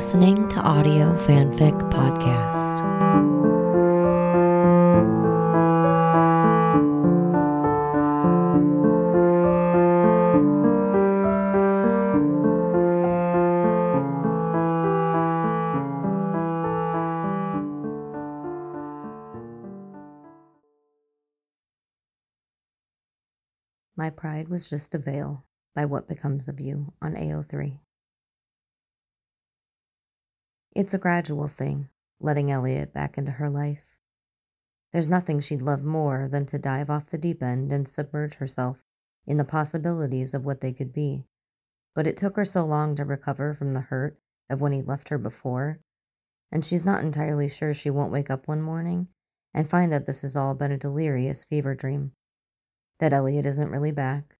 listening to Audio Fanfic Podcast. My Pride Was Just a Veil by What Becomes of You on AO3. It's a gradual thing, letting Elliot back into her life. There's nothing she'd love more than to dive off the deep end and submerge herself in the possibilities of what they could be. But it took her so long to recover from the hurt of when he left her before, and she's not entirely sure she won't wake up one morning and find that this has all been a delirious fever dream. That Elliot isn't really back,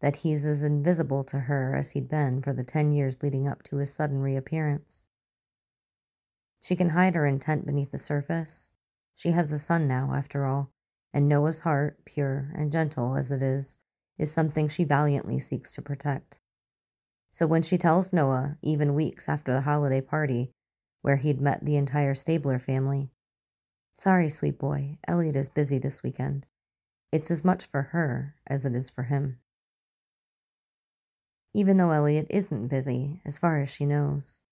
that he's as invisible to her as he'd been for the ten years leading up to his sudden reappearance. She can hide her intent beneath the surface. She has the son now, after all, and Noah's heart, pure and gentle as it is, is something she valiantly seeks to protect. So when she tells Noah, even weeks after the holiday party, where he'd met the entire Stabler family, Sorry, sweet boy, Elliot is busy this weekend. It's as much for her as it is for him. Even though Elliot isn't busy, as far as she knows.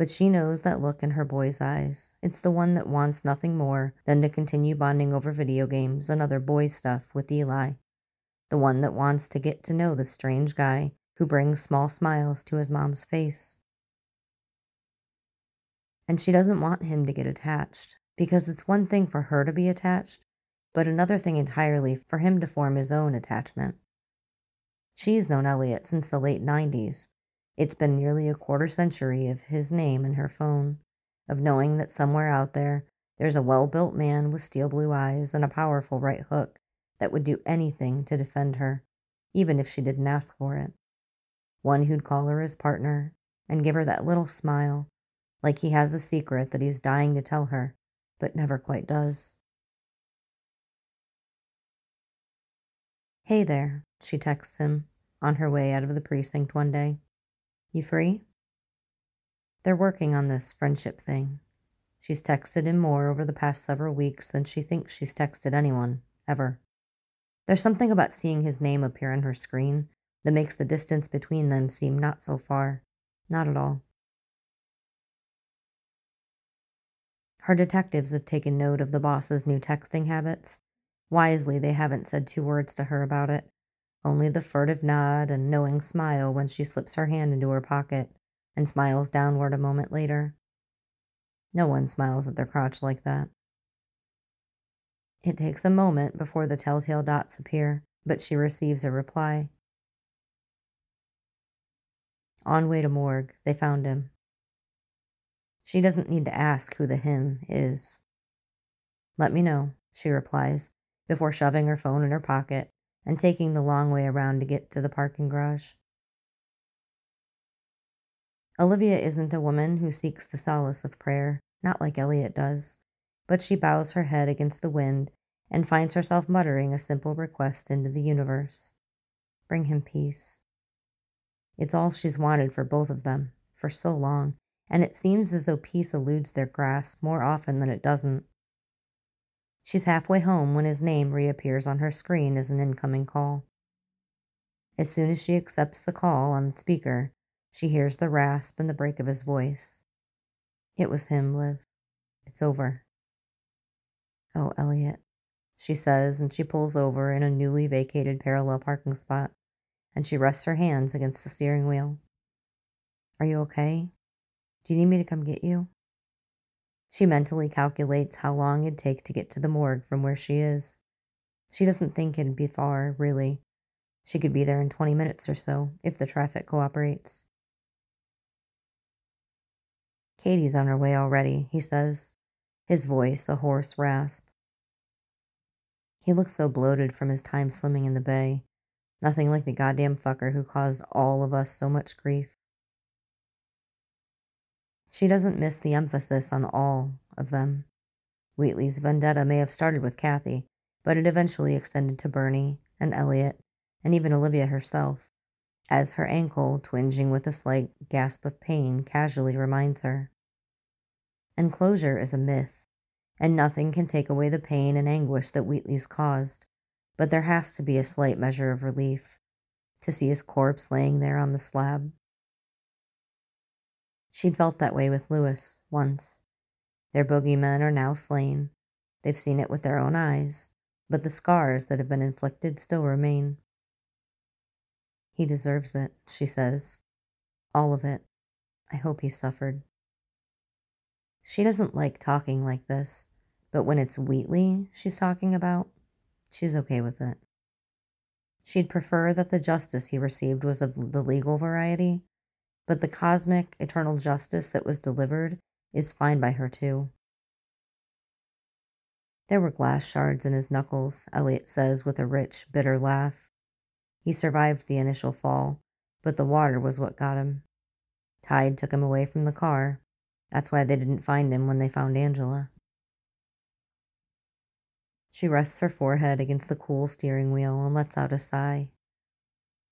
But she knows that look in her boy's eyes. It's the one that wants nothing more than to continue bonding over video games and other boy stuff with Eli. The one that wants to get to know the strange guy who brings small smiles to his mom's face. And she doesn't want him to get attached, because it's one thing for her to be attached, but another thing entirely for him to form his own attachment. She's known Elliot since the late 90s, it's been nearly a quarter century of his name in her phone, of knowing that somewhere out there there's a well built man with steel blue eyes and a powerful right hook that would do anything to defend her, even if she didn't ask for it. One who'd call her his partner and give her that little smile, like he has a secret that he's dying to tell her, but never quite does. Hey there, she texts him on her way out of the precinct one day. You free? They're working on this friendship thing. She's texted him more over the past several weeks than she thinks she's texted anyone, ever. There's something about seeing his name appear on her screen that makes the distance between them seem not so far. Not at all. Her detectives have taken note of the boss's new texting habits. Wisely, they haven't said two words to her about it only the furtive nod and knowing smile when she slips her hand into her pocket and smiles downward a moment later. No one smiles at their crotch like that. It takes a moment before the telltale dots appear, but she receives a reply. On way to morgue, they found him. She doesn't need to ask who the him is. Let me know, she replies, before shoving her phone in her pocket and taking the long way around to get to the parking garage. Olivia isn't a woman who seeks the solace of prayer, not like Elliot does, but she bows her head against the wind and finds herself muttering a simple request into the universe Bring him peace. It's all she's wanted for both of them, for so long, and it seems as though peace eludes their grasp more often than it doesn't. She's halfway home when his name reappears on her screen as an incoming call. As soon as she accepts the call on the speaker, she hears the rasp and the break of his voice. It was him, Liv. It's over. Oh, Elliot, she says, and she pulls over in a newly vacated parallel parking spot, and she rests her hands against the steering wheel. Are you okay? Do you need me to come get you? She mentally calculates how long it'd take to get to the morgue from where she is. She doesn't think it'd be far, really. She could be there in 20 minutes or so, if the traffic cooperates. Katie's on her way already, he says, his voice a hoarse rasp. He looks so bloated from his time swimming in the bay. Nothing like the goddamn fucker who caused all of us so much grief. She doesn't miss the emphasis on all of them. Wheatley's vendetta may have started with Kathy, but it eventually extended to Bernie and Elliot and even Olivia herself. as her ankle, twinging with a slight gasp of pain, casually reminds her. Enclosure is a myth, and nothing can take away the pain and anguish that Wheatley's caused, but there has to be a slight measure of relief to see his corpse laying there on the slab. She'd felt that way with Lewis once. Their bogeymen are now slain. They've seen it with their own eyes, but the scars that have been inflicted still remain. He deserves it, she says. All of it. I hope he suffered. She doesn't like talking like this, but when it's Wheatley she's talking about, she's okay with it. She'd prefer that the justice he received was of the legal variety, but the cosmic, eternal justice that was delivered is fine by her too. There were glass shards in his knuckles, Elliot says with a rich, bitter laugh. He survived the initial fall, but the water was what got him. Tide took him away from the car. That's why they didn't find him when they found Angela. She rests her forehead against the cool steering wheel and lets out a sigh.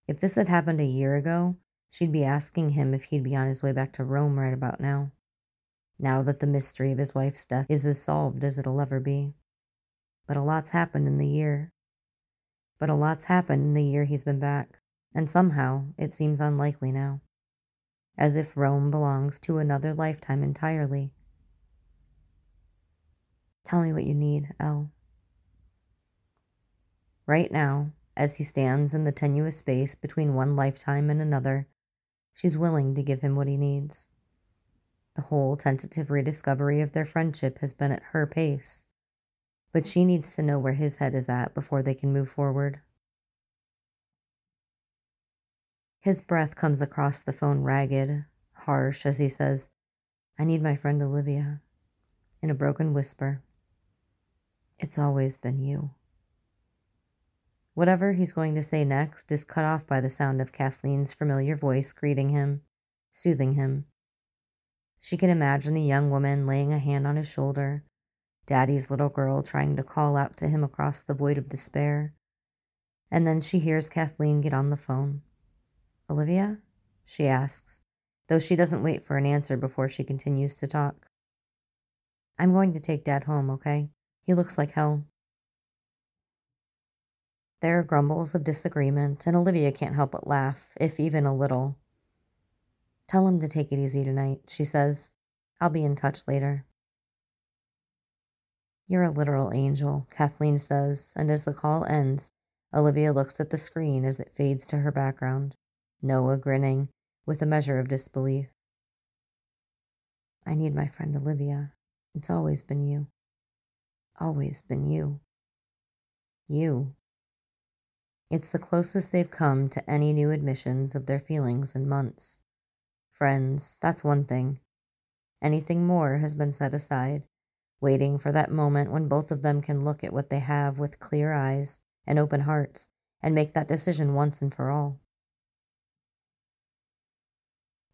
If this had happened a year ago, she'd be asking him if he'd be on his way back to Rome right about now. Now that the mystery of his wife's death is as solved as it'll ever be. But a lot's happened in the year. But a lot's happened in the year he's been back, and somehow it seems unlikely now. As if Rome belongs to another lifetime entirely. Tell me what you need, El. Right now, as he stands in the tenuous space between one lifetime and another, she's willing to give him what he needs. The whole tentative rediscovery of their friendship has been at her pace, but she needs to know where his head is at before they can move forward. His breath comes across the phone ragged, harsh, as he says, I need my friend Olivia, in a broken whisper. It's always been you. Whatever he's going to say next is cut off by the sound of Kathleen's familiar voice greeting him, soothing him. She can imagine the young woman laying a hand on his shoulder, Daddy's little girl trying to call out to him across the void of despair. And then she hears Kathleen get on the phone. Olivia? she asks, though she doesn't wait for an answer before she continues to talk. I'm going to take Dad home, okay? He looks like hell. There are grumbles of disagreement, and Olivia can't help but laugh, if even a little. Tell him to take it easy tonight, she says. I'll be in touch later. You're a literal angel, Kathleen says, and as the call ends, Olivia looks at the screen as it fades to her background, Noah grinning with a measure of disbelief. I need my friend Olivia. It's always been you. Always been you. You. It's the closest they've come to any new admissions of their feelings in months. Friends, that's one thing. Anything more has been set aside, waiting for that moment when both of them can look at what they have with clear eyes and open hearts and make that decision once and for all.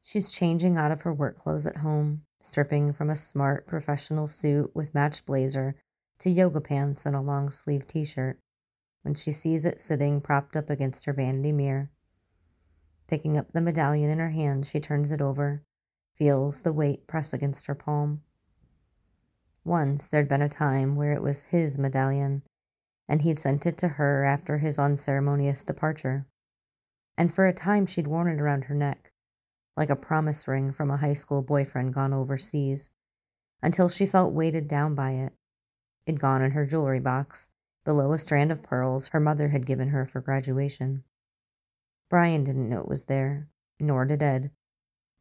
She's changing out of her work clothes at home, stripping from a smart professional suit with matched blazer to yoga pants and a long sleeve t shirt when she sees it sitting propped up against her vanity mirror. Picking up the medallion in her hand, she turns it over, feels the weight press against her palm. Once there'd been a time where it was his medallion, and he'd sent it to her after his unceremonious departure. And for a time she'd worn it around her neck, like a promise ring from a high school boyfriend gone overseas, until she felt weighted down by it. It'd gone in her jewelry box, below a strand of pearls her mother had given her for graduation. Brian didn't know it was there, nor did Ed.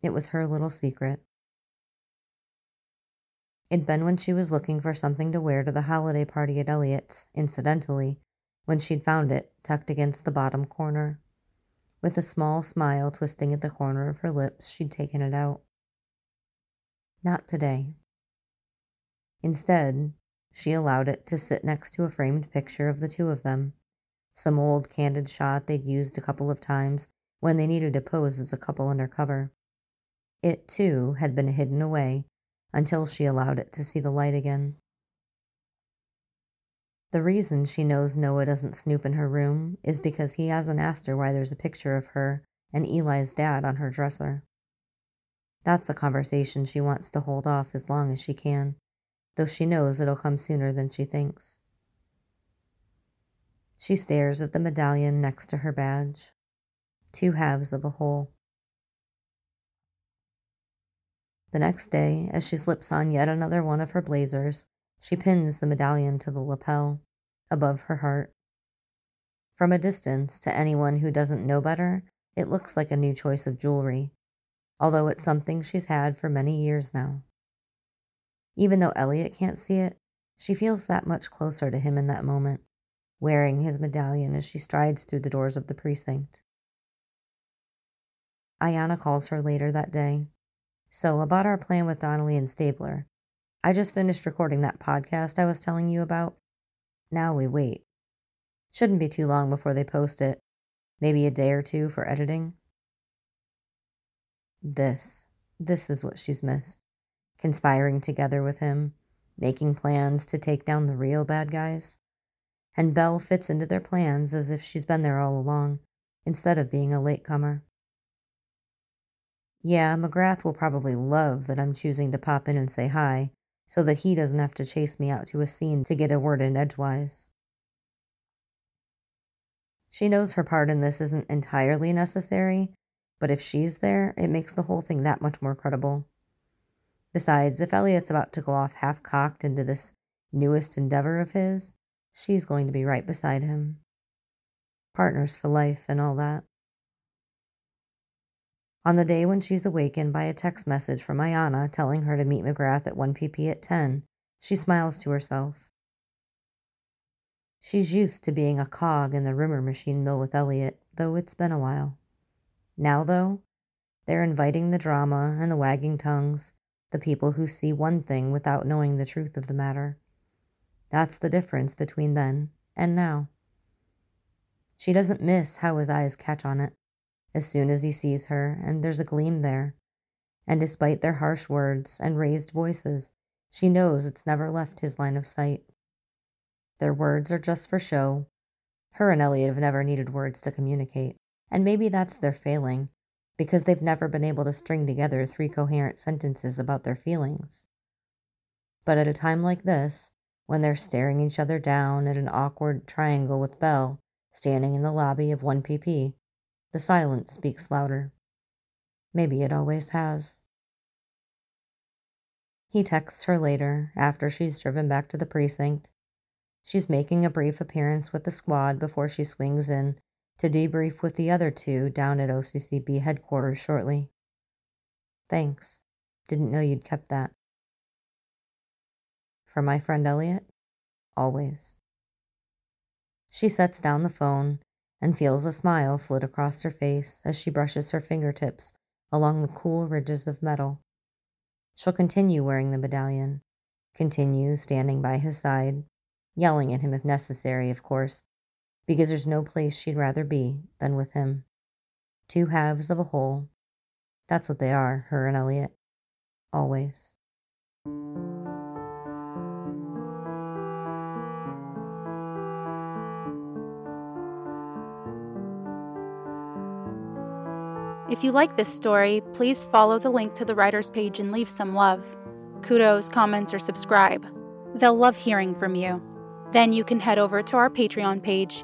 It was her little secret. It'd been when she was looking for something to wear to the holiday party at Elliot's, incidentally, when she'd found it tucked against the bottom corner. With a small smile twisting at the corner of her lips, she'd taken it out. Not today. Instead, she allowed it to sit next to a framed picture of the two of them. Some old candid shot they'd used a couple of times when they needed to pose as a couple under cover. It, too, had been hidden away until she allowed it to see the light again. The reason she knows Noah doesn't snoop in her room is because he hasn't asked her why there's a picture of her and Eli's dad on her dresser. That's a conversation she wants to hold off as long as she can, though she knows it'll come sooner than she thinks. She stares at the medallion next to her badge, two halves of a whole. The next day, as she slips on yet another one of her blazers, she pins the medallion to the lapel, above her heart. From a distance, to anyone who doesn't know better, it looks like a new choice of jewelry, although it's something she's had for many years now. Even though Elliot can't see it, she feels that much closer to him in that moment, wearing his medallion as she strides through the doors of the precinct. Ayanna calls her later that day. So, about our plan with Donnelly and Stabler. I just finished recording that podcast I was telling you about. Now we wait. Shouldn't be too long before they post it. Maybe a day or two for editing. This, this is what she's missed. Conspiring together with him, making plans to take down the real bad guys. And Bell fits into their plans as if she's been there all along, instead of being a latecomer. Yeah, McGrath will probably love that I'm choosing to pop in and say hi, so that he doesn't have to chase me out to a scene to get a word in edgewise. She knows her part in this isn't entirely necessary, but if she's there, it makes the whole thing that much more credible. Besides, if Elliot's about to go off half cocked into this newest endeavor of his, she's going to be right beside him. Partners for life and all that. On the day when she's awakened by a text message from Ayanna telling her to meet McGrath at 1 pp at 10, she smiles to herself. She's used to being a cog in the rumor machine mill with Elliot, though it's been a while. Now, though, they're inviting the drama and the wagging tongues, the people who see one thing without knowing the truth of the matter. That's the difference between then and now. She doesn't miss how his eyes catch on it as soon as he sees her, and there's a gleam there. And despite their harsh words and raised voices, she knows it's never left his line of sight. Their words are just for show. Her and Elliot have never needed words to communicate. And maybe that's their failing, because they've never been able to string together three coherent sentences about their feelings. But at a time like this, when they're staring each other down at an awkward triangle with Bell standing in the lobby of 1PP, the silence speaks louder. Maybe it always has. He texts her later, after she's driven back to the precinct. She's making a brief appearance with the squad before she swings in to debrief with the other two down at OCCB headquarters shortly. Thanks. Didn't know you'd kept that. For my friend Elliot, always. She sets down the phone and feels a smile flit across her face as she brushes her fingertips along the cool ridges of metal. She'll continue wearing the medallion, continue standing by his side, yelling at him if necessary, of course, because there's no place she'd rather be than with him. Two halves of a whole. That's what they are, her and Elliot. Always. If you like this story, please follow the link to the writer's page and leave some love. Kudos, comments, or subscribe. They'll love hearing from you. Then you can head over to our Patreon page